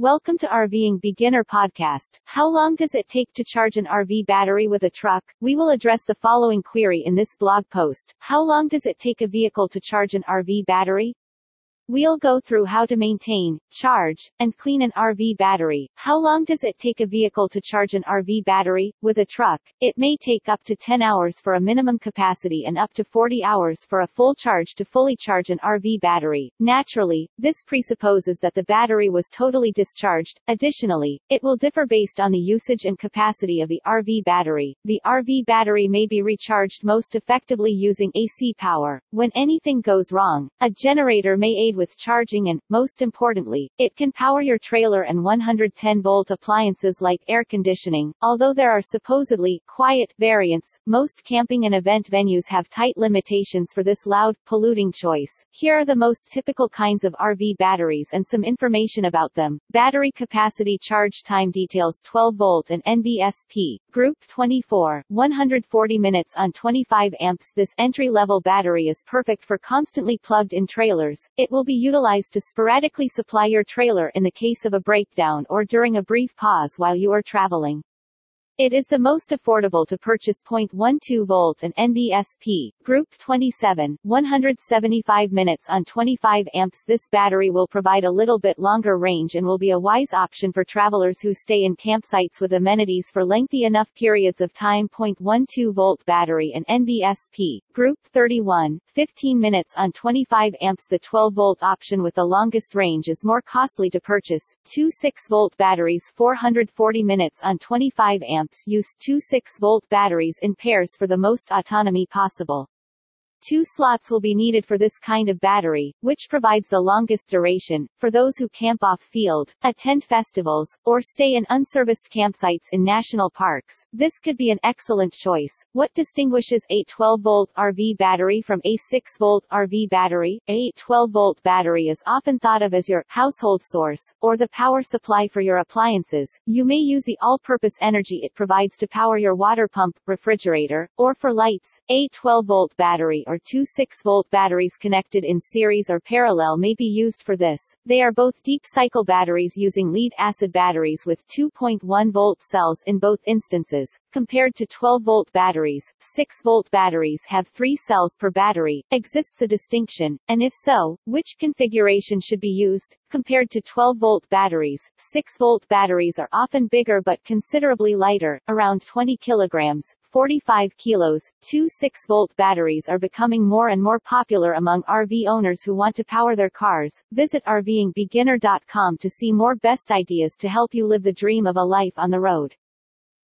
Welcome to RVing Beginner Podcast. How long does it take to charge an RV battery with a truck? We will address the following query in this blog post. How long does it take a vehicle to charge an RV battery? We'll go through how to maintain, charge, and clean an RV battery. How long does it take a vehicle to charge an RV battery? With a truck, it may take up to 10 hours for a minimum capacity and up to 40 hours for a full charge to fully charge an RV battery. Naturally, this presupposes that the battery was totally discharged. Additionally, it will differ based on the usage and capacity of the RV battery. The RV battery may be recharged most effectively using AC power. When anything goes wrong, a generator may aid with charging and, most importantly, it can power your trailer and 110-volt appliances like air conditioning. Although there are supposedly quiet variants, most camping and event venues have tight limitations for this loud, polluting choice. Here are the most typical kinds of RV batteries and some information about them. Battery capacity charge time details 12 volt and NBSP. Group 24, 140 minutes on 25 amps. This entry-level battery is perfect for constantly plugged-in trailers. It will be utilized to sporadically supply your trailer in the case of a breakdown or during a brief pause while you are traveling. It is the most affordable to purchase 0.12 volt and NBSP, Group 27, 175 minutes on 25 amps. This battery will provide a little bit longer range and will be a wise option for travelers who stay in campsites with amenities for lengthy enough periods of time. 0.12 volt battery and NBSP, Group 31, 15 minutes on 25 amps. The 12 volt option with the longest range is more costly to purchase. Two 6 volt batteries 440 minutes on 25 amps use two 6-volt batteries in pairs for the most autonomy possible. Two slots will be needed for this kind of battery, which provides the longest duration, for those who camp off-field, attend festivals, or stay in unserviced campsites in national parks. This could be an excellent choice. What distinguishes a 12-volt RV battery from a 6-volt RV battery? A 12-volt battery is often thought of as your household source, or the power supply for your appliances. You may use the all-purpose energy it provides to power your water pump, refrigerator, or for lights. A 12-volt battery or two 6-volt batteries connected in series or parallel may be used for this. They are both deep cycle batteries using lead-acid batteries with 2.1-volt cells in both instances. Compared to 12-volt batteries, 6-volt batteries have three cells per battery. Exists a distinction, and if so, which configuration should be used? Compared to 12-volt batteries, 6-volt batteries are often bigger but considerably lighter, around 20 kilograms, 45 kilos. Two 6-volt batteries are becoming more and more popular among RV owners who want to power their cars. Visit RVingBeginner.com to see more best ideas to help you live the dream of a life on the road.